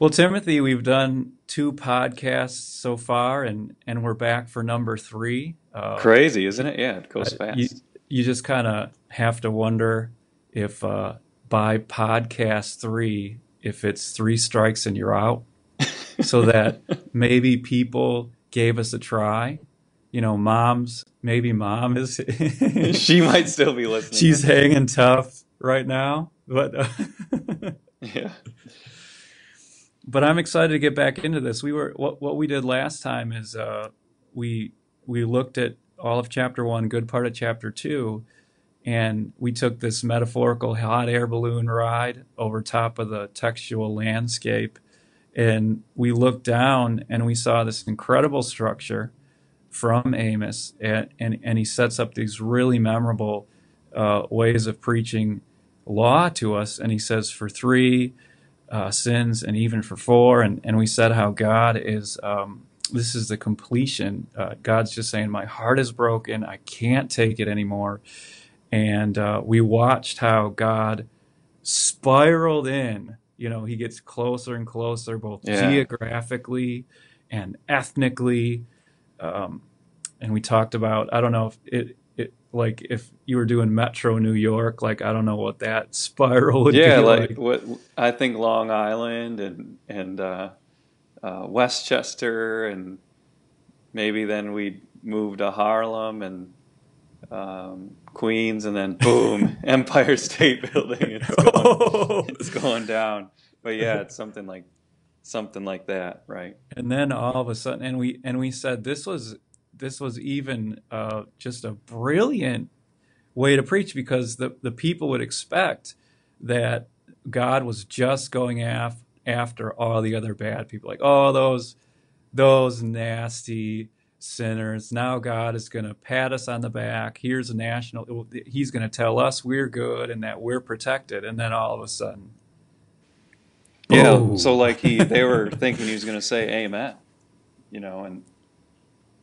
Well, Timothy, we've done two podcasts so far, and and we're back for number three. Uh, Crazy, isn't it? Yeah, it goes fast. You, you just kind of have to wonder if uh, by podcast three, if it's three strikes and you're out, so that maybe people gave us a try. You know, mom's maybe mom is. she might still be listening. She's hanging tough right now, but uh, yeah. But I'm excited to get back into this. We were what what we did last time is uh, we we looked at all of chapter one, good part of chapter two, and we took this metaphorical hot air balloon ride over top of the textual landscape and we looked down and we saw this incredible structure from Amos, and, and, and he sets up these really memorable uh, ways of preaching law to us. And he says, for three uh, sins and even for four. And, and we said how God is, um, this is the completion. Uh, God's just saying, my heart is broken. I can't take it anymore. And uh, we watched how God spiraled in you know, he gets closer and closer, both yeah. geographically and ethnically. Um, and we talked about, I don't know if it, it, like if you were doing Metro New York, like I don't know what that spiral would yeah, be like. like. what I think Long Island and and uh, uh, Westchester and maybe then we'd move to Harlem and um, Queens, and then boom, Empire State Building. It's going, oh. it's going down. But yeah, it's something like something like that, right? And then all of a sudden, and we and we said this was this was even uh, just a brilliant way to preach because the the people would expect that God was just going af- after all the other bad people, like oh those those nasty sinners. Now God is going to pat us on the back. Here's a national, he's going to tell us we're good and that we're protected. And then all of a sudden, yeah. Oh. So like he, they were thinking he was going to say amen, you know, and,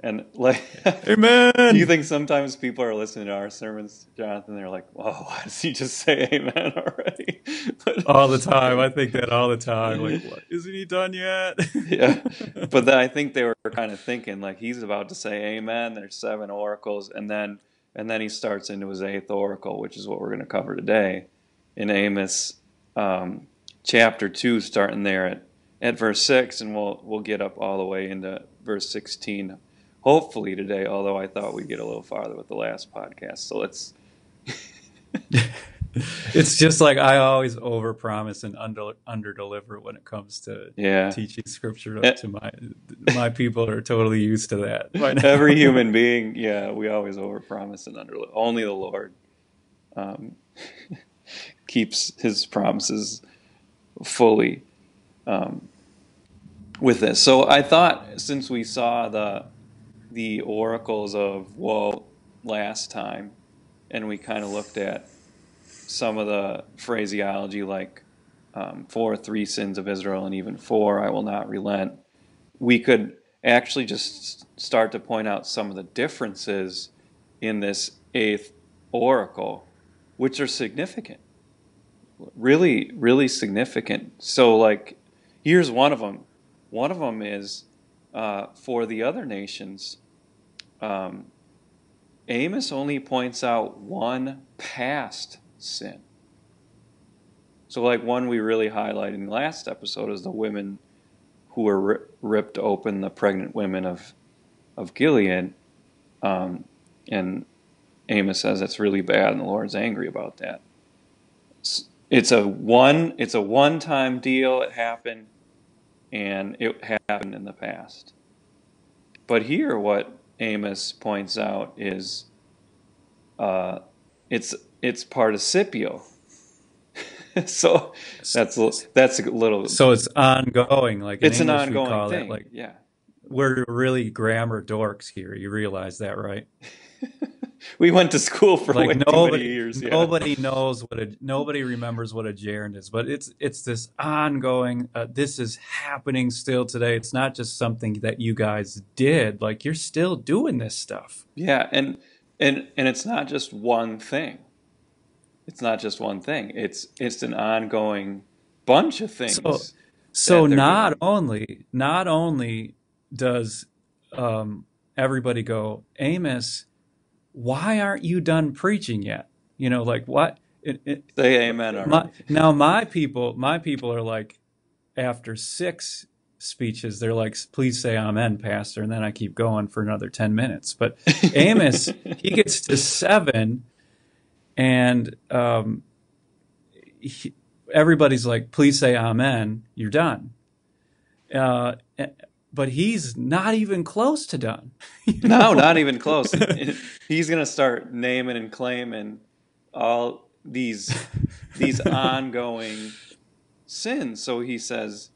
and like, amen. Do you think sometimes people are listening to our sermons, Jonathan? They're like, "Whoa, why does he just say amen already?" But, all the time. I think that all the time. Like, what, isn't he done yet? yeah. But then I think they were kind of thinking like he's about to say amen. There's seven oracles, and then and then he starts into his eighth oracle, which is what we're going to cover today in Amos. Um, chapter 2 starting there at, at verse 6 and we'll we'll get up all the way into verse 16 hopefully today although I thought we'd get a little farther with the last podcast so let's it's just like I always overpromise and under underdeliver when it comes to yeah. teaching scripture to, to my my people are totally used to that. Every human being, yeah, we always overpromise and under only the Lord um, keeps his promises fully um, with this. So I thought since we saw the the oracles of woe last time, and we kind of looked at some of the phraseology like um, for three sins of Israel and even four I will not relent, we could actually just start to point out some of the differences in this eighth oracle, which are significant really, really significant. So, like, here's one of them. One of them is uh, for the other nations. Um, Amos only points out one past sin. So, like one we really highlighted in the last episode is the women who were ri- ripped open, the pregnant women of of Gilead, um, and Amos says that's really bad, and the Lord's angry about that. It's a one it's a one time deal. It happened and it happened in the past. But here what amos points out is uh, it's it's participio so that's that's a little so it's ongoing like it's an ongoing thing like yeah. we're really grammar dorks here you realize that right we went to school for like nobody, years. Yeah. Nobody knows what a nobody remembers what a gerund is, but it's it's this ongoing. Uh, this is happening still today. It's not just something that you guys did. Like you're still doing this stuff. Yeah, and and and it's not just one thing. It's not just one thing. It's it's an ongoing bunch of things. So, So not doing. only not only does um, everybody go, Amos, why aren't you done preaching yet? You know, like what? It, it, Say amen my, already. now my people, my people are like, after six speeches, they're like, please say amen, pastor, and then I keep going for another ten minutes. But Amos, he gets to seven, and um, he, everybody's like, please say amen, you're done. Uh, but he's not even close to done. You No, not even close. He's gonna start naming and claiming all these these ongoing sins. So he says,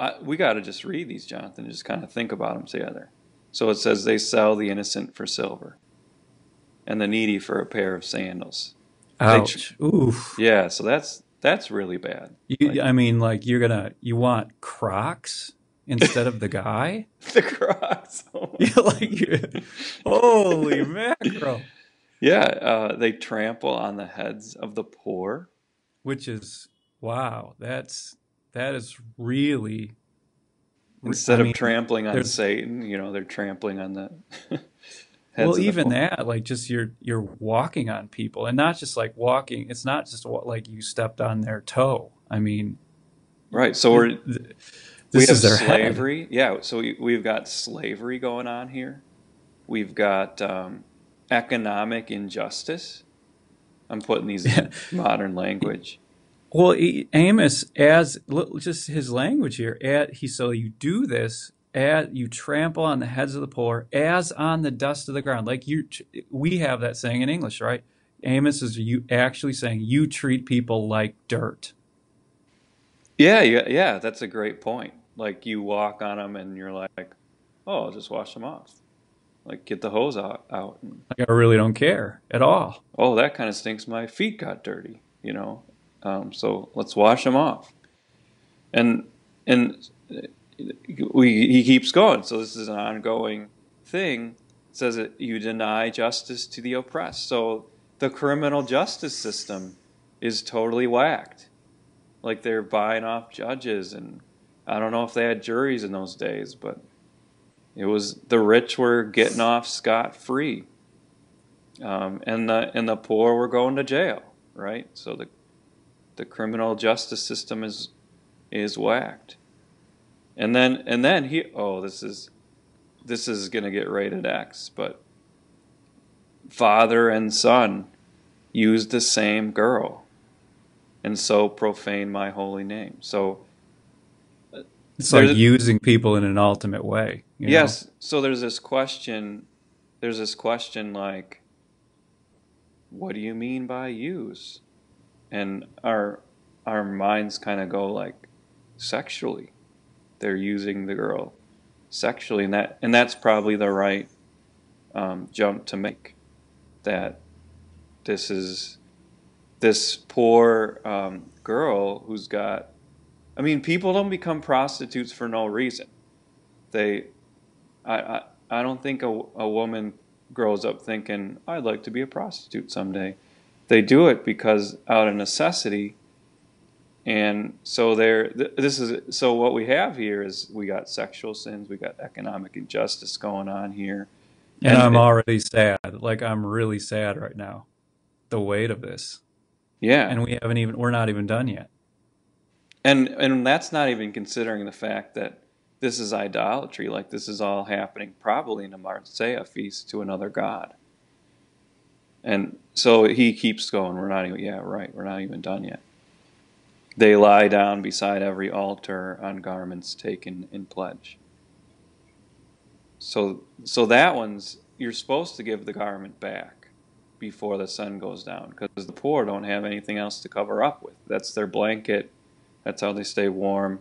I, "We got to just read these, Jonathan, and just kind of think about them together." So it says, "They sell the innocent for silver, and the needy for a pair of sandals." Ouch. Oof. Yeah, so that's that's really bad. You, Like- I mean, like you're gonna you want Crocs instead of the guy? The Crocs. You're like, you- holy mackerel! yeah, uh, they trample on the heads of the poor. Which is wow. That's that is really. Instead I mean, of trampling on Satan, you know, they're trampling on the heads well, of the even poor. that, like, just you're you're walking on people, and not just like walking. It's not just like you stepped on their toe. I mean, Right. So we're this have is their head. slavery. Yeah. So we, we've got slavery going on here. We've got um, economic injustice. I'm putting these in modern language. Well, he, Amos, as just his language here, at, he so you do this, at, you trample on the heads of the poor as on the dust of the ground. Like you, we have that saying in English, right? Amos is you actually saying you treat people like dirt. Yeah. Yeah. Yeah. That's a great point. Like you walk on them and you're like, oh, I'll just wash them off. Like get the hose out. out and, Like I really don't care at all. oh, that kind of stinks. My feet got dirty. You know. Um, so let's wash them off. And and we he keeps going. So this is an ongoing thing. It says that you deny justice to the oppressed. So the criminal justice system is totally whacked. Like they're buying off judges, and I don't know if they had juries in those days, but it was the rich were getting off scot free, um, and the and the poor were going to jail. Right. So the the criminal justice system is is whacked. And then and then he oh this is this is going to get rated X, but father and son used the same girl and so profane my holy name. So It's like using people in an ultimate way. you know? yes, so there's this question there's this question like what do you mean by use? And our our minds kind of go like sexually. They're using the girl sexually, and that and that's probably the right um, jump to make. That this is this poor um, girl who's got. I mean, people don't become prostitutes for no reason. They, I, I, I don't think a, a woman grows up thinking I'd like to be a prostitute someday. They do it because out of necessity and so there th- this is so what we have here is we got sexual sins we got economic injustice going on here And, And I'm it- already sad. Like I'm really sad right now. The weight of this. yeah And we haven't even we're not even done yet. And and that's not even considering the fact that this is idolatry like this is all happening probably in a marzeah feast to another god. And so he keeps going we're not even yeah right we're not even done yet. They lie down beside every altar on garments taken in pledge. So so that one's you're supposed to give the garment back before the sun goes down because the poor don't have anything else to cover up with. That's their blanket that's how they stay warm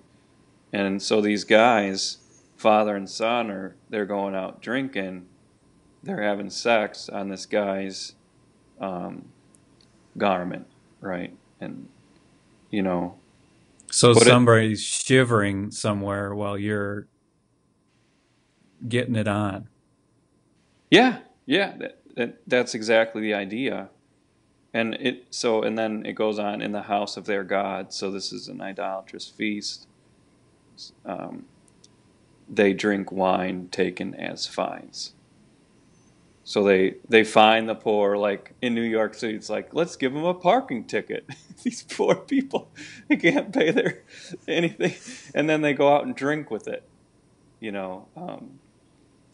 and so these guys father and son are they're going out drinking they're having sex on this guy's um, garment right and you know So Put it- somebody's shivering somewhere while you're getting it on. Yeah, yeah, that, that, that's exactly the idea. And it so and then it goes on in the house of their god. So this is an idolatrous feast. um, they drink wine taken as fines. So they they fine the poor. Like in New York City, it's like let's give them a parking ticket. These poor people, they can't pay their anything, and then they go out and drink with it. You know. Um,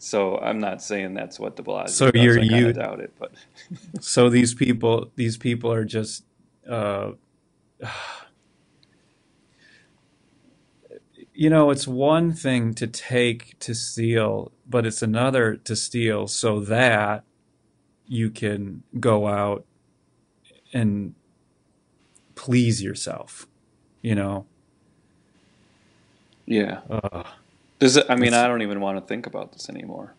so I'm not saying that's what De Blasio So does. you're I you. doubt it, but So these people, these people are just, uh, you know, it's one thing to take to steal, but it's another to steal so that you can go out and please yourself. You know, yeah. uh, Does it, I mean, I don't even want to think about this anymore.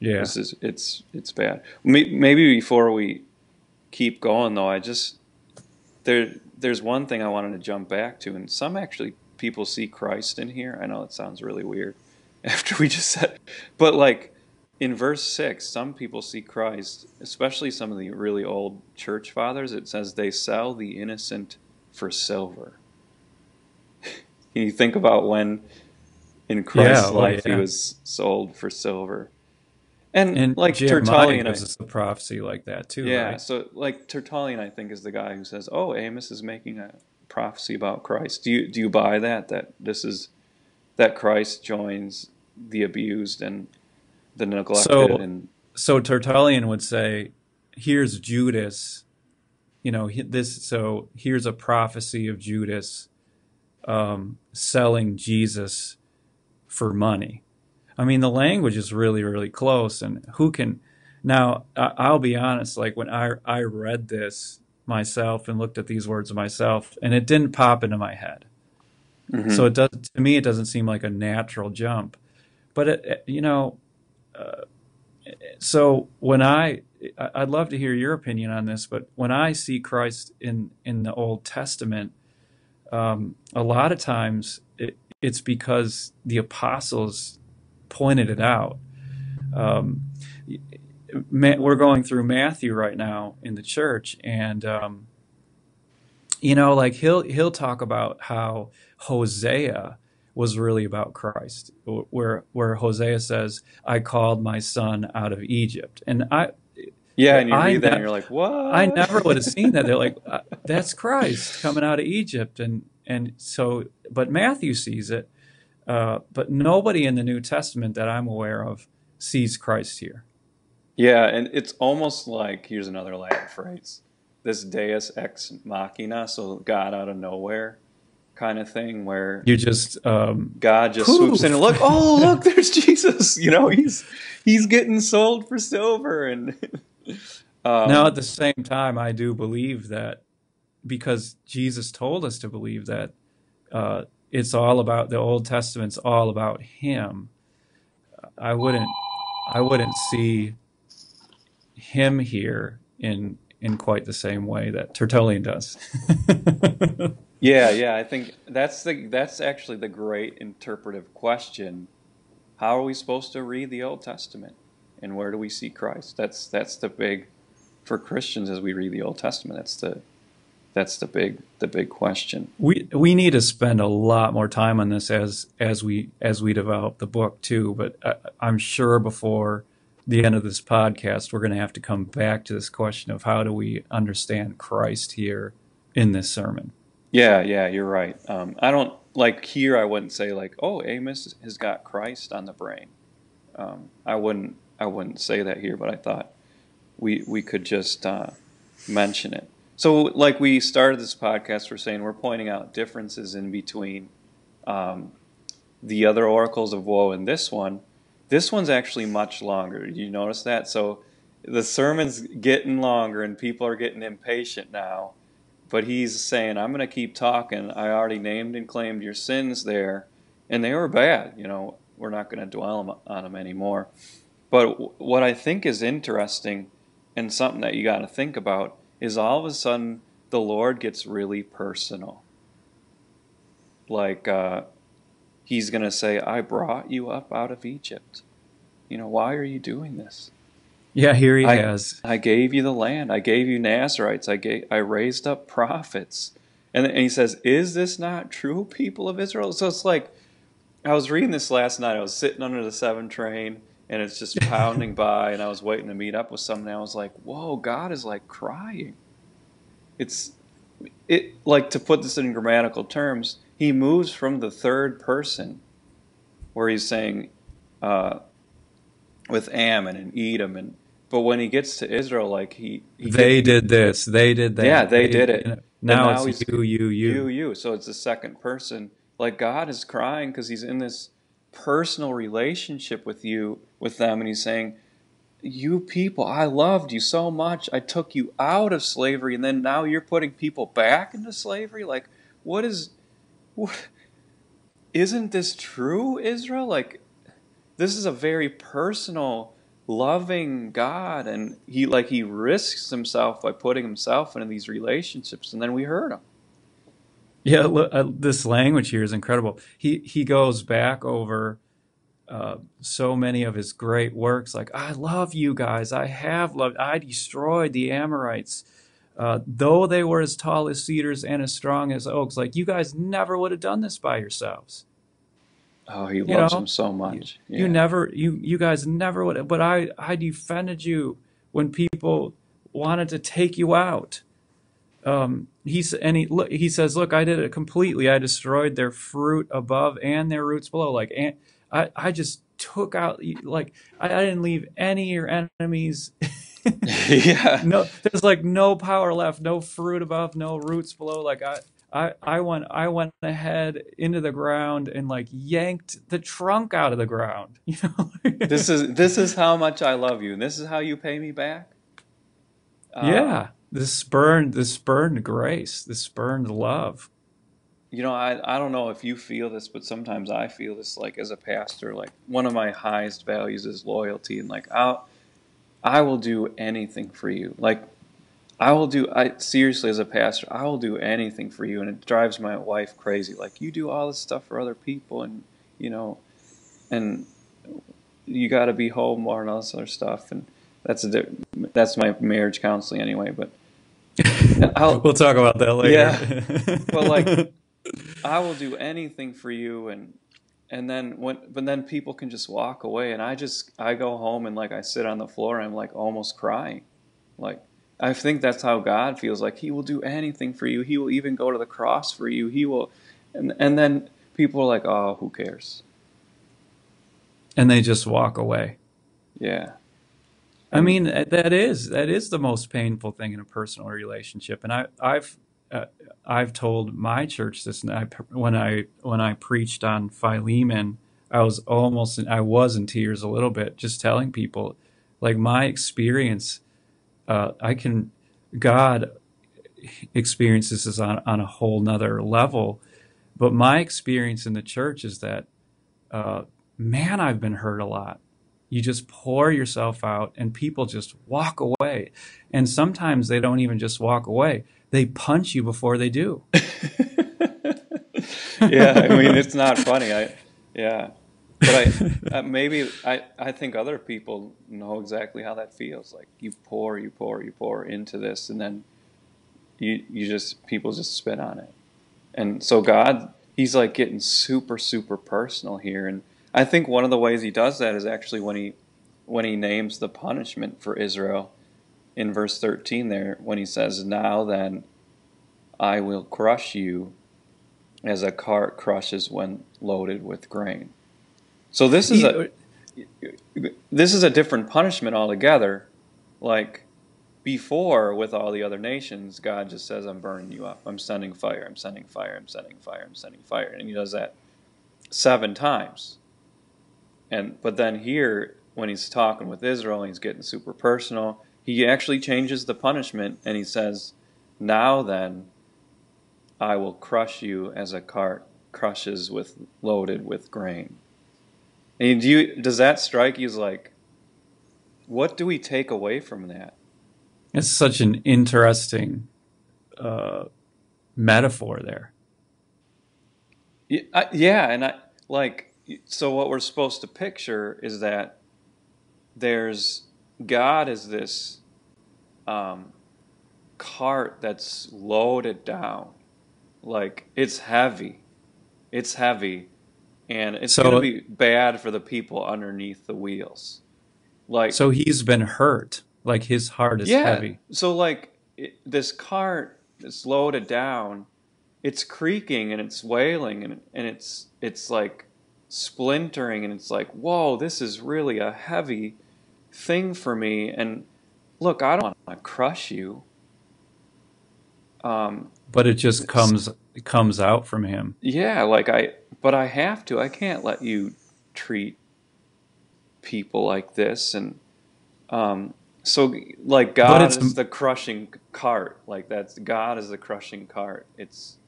yeah. This is it's it's bad. Maybe before we keep going though, I just there there's one thing I wanted to jump back to, and some actually people see Christ in here. I know it sounds really weird after we just said, but like in verse six, some people see Christ, especially some of the really old church fathers. It says they sell the innocent for silver. Can you think about when in Christ's Yeah, oh, life he was sold for silver? And, And like Jeremiah Tertullian, I, gives us a prophecy like that too, yeah. right? So like Tertullian, I think is the guy who says, "Oh, Amos is making a prophecy about Christ." Do you do you buy that? That this is that Christ joins the abused and the neglected, So, and so Tertullian would say, "Here's Judas. You know, this. So here's a prophecy of Judas um, selling Jesus for money. I mean, the language is really, really close. And who can? Now, I'll be honest. Like when I I read this myself and looked at these words myself, and it didn't pop into my head. Mhm. So it does to me. It doesn't seem like a natural jump. But it, you know, uh, so when I, I- I'd love to hear your opinion on this, but when I see Christ in in the Old Testament, um, a lot of times it, it's because the apostles pointed it out. Um, Ma- we're going through Matthew right now in the church, and um, you know, like he'll he'll talk about how Hosea was really about Christ, where where Hosea says, "I called my son out of Egypt," and I yeah, and you I read that ne- and you're like, "What?" I never would have seen that. They're like, uh, "That's Christ coming out of Egypt," and and so, but Matthew sees it, uh, but nobody in the New Testament that I'm aware of sees Christ here. Yeah, and it's almost like here's another Latin phrase: this Deus ex machina, so God out of nowhere, kind of thing, where You just um, God just swoops in and look, oh look, there's Jesus. You know, he's he's getting sold for silver, and um, Now, at the same time, I do believe that because Jesus told us to believe that uh, it's all about the Old Testament's all about Him. I wouldn't, I wouldn't see Him here in in quite the same way that Tertullian does. yeah, yeah, I think that's the that's actually the great interpretive question. How are we supposed to read the Old Testament, and where do we see Christ? That's that's the big for Christians as we read the Old Testament. That's the that's the big the big question. we we need to spend a lot more time on this as as we as we develop the book too. But I, I'm sure before the end of this podcast, we're going to have to come back to this question of how do we understand Christ here in this sermon. Yeah, yeah, you're right. Um, I don't like here. I wouldn't say like, oh, Amos has got Christ on the brain. Um, I wouldn't. I wouldn't say that here, but I thought we we could just uh, mention it. So, like we started this podcast, we're saying we're pointing out differences in between um, the other oracles of woe and this one. This one's actually much longer. Did you notice that? So the sermon's getting longer, and people are getting impatient now but he's saying, I'm going to keep talking. I already named and claimed your sins there, and they were bad. You know, we're not going to dwell on them anymore. But what I think is interesting and something that you got to think about is all of a sudden the Lord gets really personal. Like, uh, he's going to say, I brought you up out of Egypt. You know, why are you doing this? Yeah, here he I- has. I gave you the land. I gave you Nazarites. I gave. I raised up prophets. And, and he says, "Is this not true, people of Israel?" So it's like I was reading this last night. I was sitting under the seven train and it's just pounding by and I was waiting to meet up with someone. And I was like, whoa, God is like crying. It's it like to put this in grammatical terms, he moves from the third person where he's saying uh, with Ammon and Edom and but when he gets to Israel, like he, he They did this. They did that. Yeah, they did it. know, now, now it's you, you. you, you. So it's the second person. Like God is crying because he's in this personal relationship with you, with them, and he's saying, You people, I loved you so much. I took you out of slavery, and then now you're putting people back into slavery? Like, what is what isn't this true, Israel? Like this is a very personal loving God and he like he risks himself by putting himself into these relationships and then we hurt him. Yeah, look, uh, this language here is incredible. He he goes back over uh, so many of his great works, like I love you guys. I have loved. I destroyed the Amorites, uh, though they were as tall as cedars and as strong as oaks. Like you guys never would have done this by yourselves. Oh, he You loves know, him so much. You Yeah. never, you you guys never would. But I I defended you when people wanted to take you out. Um, he's and he look. He says, "Look, I did it completely. I destroyed their fruit above and their roots below. Like, and I I just took out like I, I didn't leave any of your enemies. yeah. no, there's like no power left. No fruit above, no roots below. Like I." I, I went I went ahead into the ground and like yanked the trunk out of the ground. You know, This is this is how much I love you and this is how you pay me back? Uh, yeah, this spurned this spurned grace, this spurned love. You know, I, I don't know if you feel this, but sometimes I feel this like as a pastor, like one of my highest values is loyalty and like I'll I will do anything for you. Like I will do I seriously as a pastor, I will do anything for you and it drives my wife crazy. Like you do all this stuff for other people and you know and you got to be home more and all this other stuff and that's a that's my marriage counseling anyway, but I'll, we'll talk about that later. Yeah. But, like, I will do anything for you and and then when but then people can just walk away and I just I go home and like I sit on the floor and I'm like almost crying. Like I think that's how God feels like he will do anything for you. He will even go to the cross for you. He will and and then people are like, "Oh, who cares?" and they just walk away. Yeah. I mean, that is that is the most painful thing in a personal relationship, and I, I've uh, I've told my church this and I, when I when I preached on Philemon. I was almost I was in tears a little bit just telling people, like my experience. Uh, I can God experiences this on on a whole nother level, but my experience in the church is that, uh, man, I've been hurt a lot you just pour yourself out and people just walk away and sometimes they don't even just walk away they punch you before they do yeah, I mean it's not funny. I yeah, but I uh, maybe I I think other people know exactly how that feels. Like you pour, you pour, you pour into this, and then you you just people just spit on it. And so God, He's like getting super super personal here, and I think one of the ways He does that is actually when He when He names the punishment for Israel in verse thirteen there when He says, "Now then, I will crush you." as a cart crushes when loaded with grain. So this is a this is a different punishment altogether. Like before with all the other nations, God just says, I'm burning you up. I'm sending fire, I'm sending fire, I'm sending fire, I'm sending fire. And he does that seven times. And but then here when he's talking with Israel and he's getting super personal, he actually changes the punishment and he says, Now then I will crush you as a cart crushes with loaded with grain. And do you does that strike you as like what do we take away from that? it's such an interesting uh, metaphor there Yeah, I, yeah, and I like so what we're supposed to picture is that there's God is this um, cart that's loaded down, like it's heavy, it's heavy, and it's So- going to be bad for the people underneath the wheels. Like So he's been hurt. Like his heart is yeah, heavy. so like it, this cart is loaded down, it's creaking and it's wailing and and it's it's like splintering and it's like whoa, this is really a heavy thing for me. And look, I don't want to crush you. Um, But it just comes it comes out from him. Yeah, like I, but I have to. I can't let you treat people like this. And um, so, like God it's- is the crushing cart. Like that's God is the crushing cart. It's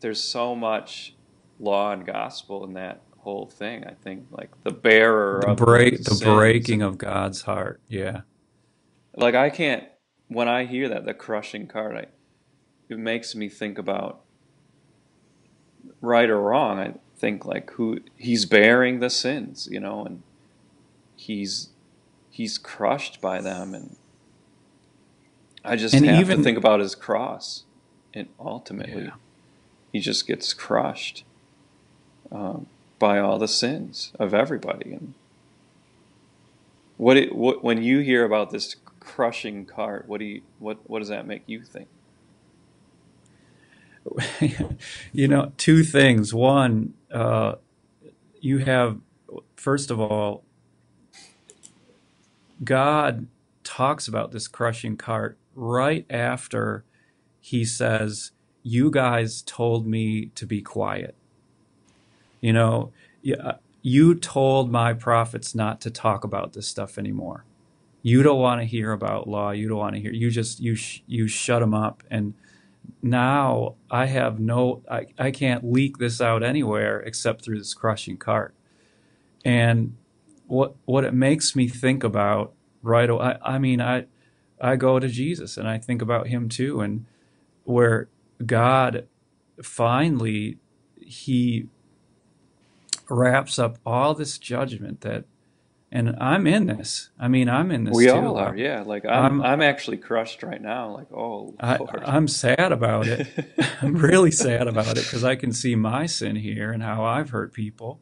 there's so much law and gospel in that whole thing. I think like the bearer The of break the sins. breaking of God's heart. Yeah. Like I can't when I hear that the crushing card, I, it makes me think about right or wrong. I think like who he's bearing the sins, you know, and he's he's crushed by them, and I just And have even- to think about his cross, and ultimately, Yeah. he just gets crushed um, by all the sins of everybody, and what, it, what when you hear about this crushing cart, what do you what what does that make you think? you know, two things. One, uh, you have, first of all, God talks about this crushing cart right after he says, You guys told me to be quiet. You know, uh, you told my prophets not to talk about this stuff anymore. You don't want to hear about law. You don't want to hear. You just you sh- you shut them up, and now I have no. I, I can't leak this out anywhere except through this crushing cart. And what what it makes me think about right away. I, I mean, I I go to Jesus and I think about him too, and where God finally he wraps up all this judgment that and I'm in this. I mean, I'm in this we too. all are, yeah. Like I'm, I'm- I'm actually crushed right now. Like, oh I, Lord. I'm sad about it. I'm really sad about it because I can see my sin here and how I've hurt people.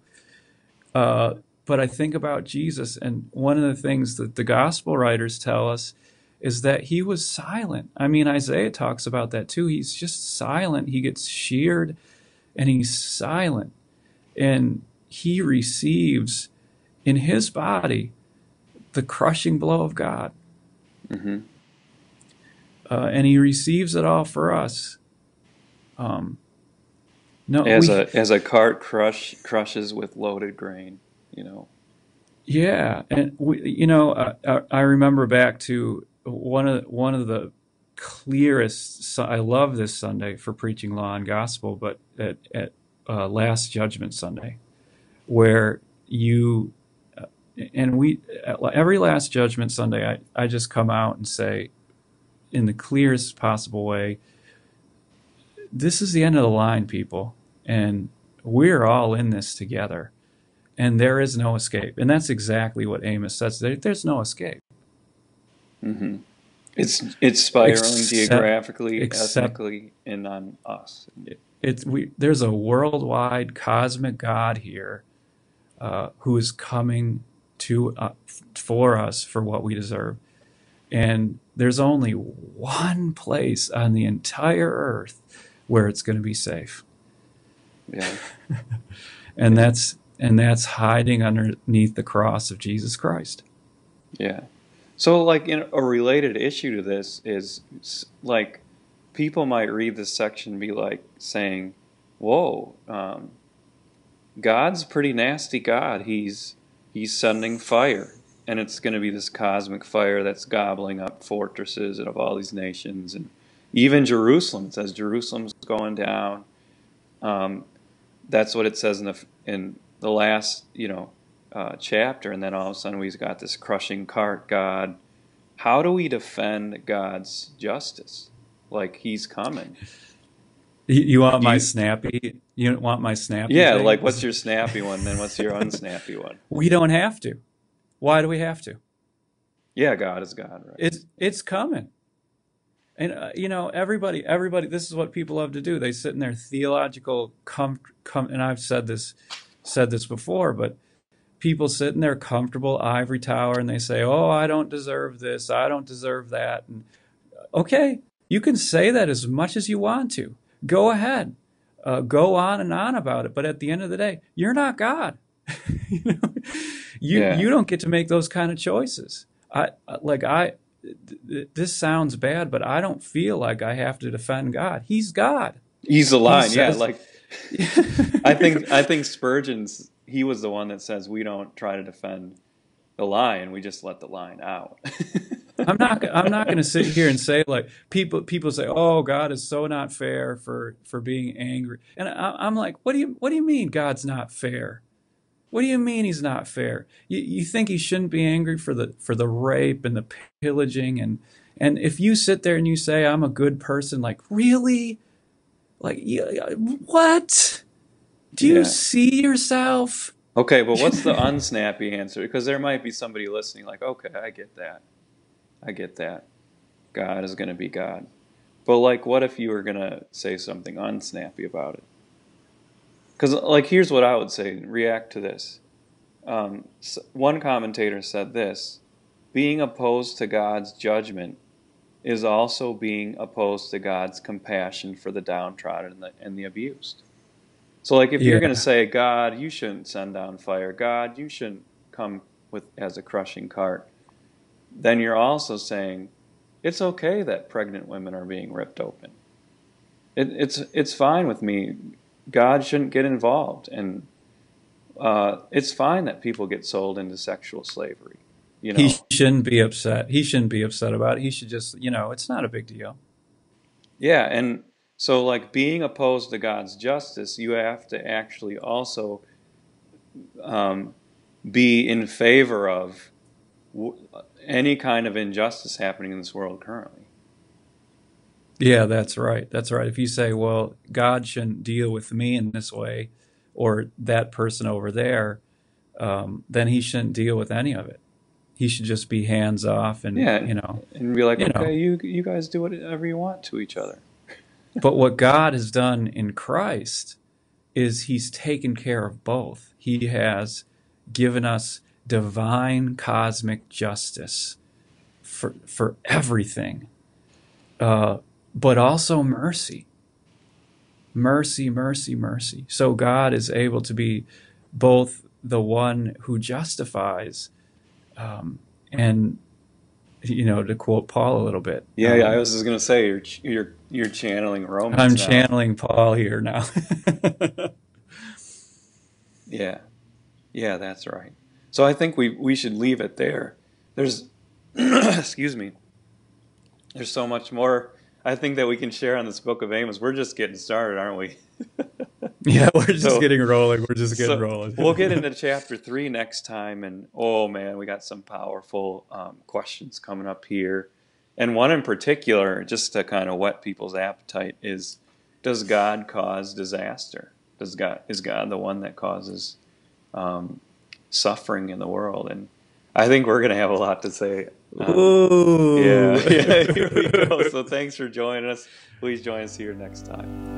Uh, but I think about Jesus, and one of the things that the gospel writers tell us is that he was silent. I mean, Isaiah talks about that too. He's just silent. He gets sheared and he's silent. And he receives in his body the crushing blow of God hmm uh, and he receives it all for us. Um, no, As we- a as a cart crush crushes with loaded grain, you know. yeah, and we, you know, uh, I, I remember back to one of one of the clearest. I love this Sunday for preaching law and gospel, but at, at uh, Last Judgment Sunday, where you uh, and we every Last Judgment Sunday, I I just come out and say, in the clearest possible way, this is the end of the line, people, and we're all in this together, and there is no escape. And that's exactly what Amos says. There's no escape. hmm It's it's spiraling Except- geographically, except- ethnically, and on us. It's we. There's a worldwide cosmic God here, uh, who is coming to uh, for us for what we deserve, and there's only one place on the entire earth where it's going to be safe. Yeah. and that's and that's hiding underneath the cross of Jesus Christ. Yeah. So, like, in a related issue to this is like people might read this section and be like saying, "Whoa, um, God's pretty nasty God. He's he's sending fire, and it's going to be this cosmic fire that's gobbling up fortresses and of all these nations, and even Jerusalem. It says Jerusalem's going down. Um, that's what it says in the in the last, you know, uh, chapter, and then all of a sudden we've got this crushing cart God. How do we defend God's justice? Like He's coming. You, want my snappy? You don't want my snappy? Yeah, thing? like what's your snappy one? Then what's your unsnappy one? We don't have to. Why do we have to? Yeah, God is God, right? It's it's coming. And uh, you know, everybody, everybody. This is what people love to do. They sit in their theological com, com and I've said this, said this before, but people sit in their comfortable ivory tower and they say, "Oh, I don't deserve this. I don't deserve that." And okay, you can say that as much as you want to. Go ahead, uh, go on and on about it. But at the end of the day, you're not God. you know? you, Yeah. you don't get to make those kind of choices. I like I. th- This sounds bad, but I don't feel like I have to defend God. He's God. He's the line, yeah. says- Like I think I think Spurgeon's he was the one that says we don't try to defend the lion, we just let the lion out. I'm not. I'm not going to sit here and say like people. People say, "Oh, God is so not fair for for being angry," and I, I'm like, "What do you What do you mean God's not fair? What do you mean He's not fair? You, you think He shouldn't be angry for the for the rape and the pillaging and and if you sit there and you say I'm a good person, like really, like you, uh, what? Do you Yeah. see yourself? Okay, but what's the unsnappy answer? Because there might be somebody listening like, okay, I get that. I get that. God is going to be God. But, like, what if you were going to say something unsnappy about it? Because, like, here's what I would say react to this. Um, one commentator said this being opposed to God's judgment is also being opposed to God's compassion for the downtrodden and the, and the abused. So, like, if you're going to say, God, you shouldn't send down fire, God, you shouldn't come with as a crushing cart, then you're also saying it's okay that pregnant women are being ripped open. It, it's it's fine with me. God shouldn't get involved, and uh, it's fine that people get sold into sexual slavery. You know, He shouldn't be upset. He shouldn't be upset about it. He should just, you know, it's not a big deal. Yeah, and so like being opposed to God's justice, you have to actually also um, be in favor of w- any kind of injustice happening in this world currently. Yeah, that's right. That's right. If you say, well, God shouldn't deal with me in this way or that person over there, um, then he shouldn't deal with any of it. He should just be hands off and, Yeah. you know. And be like, You know. okay, you you guys do whatever you want to each other. But what God has done in Christ is he's taken care of both. He has given us divine cosmic justice for, for everything, uh, but also mercy. Mercy, mercy, mercy. So God is able to be both the one who justifies um, and, you know, to quote Paul a little bit. Yeah, yeah. I um, was just gonna say you're ch- you're you're channeling Romans. I'm now. channeling Paul here now. Yeah, yeah, that's right. So I think we we should leave it there. There's, excuse me. There's so much more I think that we can share on this book of Amos. We're just getting started, aren't we? yeah, we're just So- getting rolling. We're just getting So rolling. we'll get into chapter three next time, and oh man, we got some powerful um, questions coming up here, and one in particular, just to kind of whet people's appetite, is: Does God cause disaster? Does God is God the one that causes um, suffering in the world? And I think we're going to have a lot to say. um, Ooh. yeah, yeah, here we go. So thanks for joining us. Please join us here next time.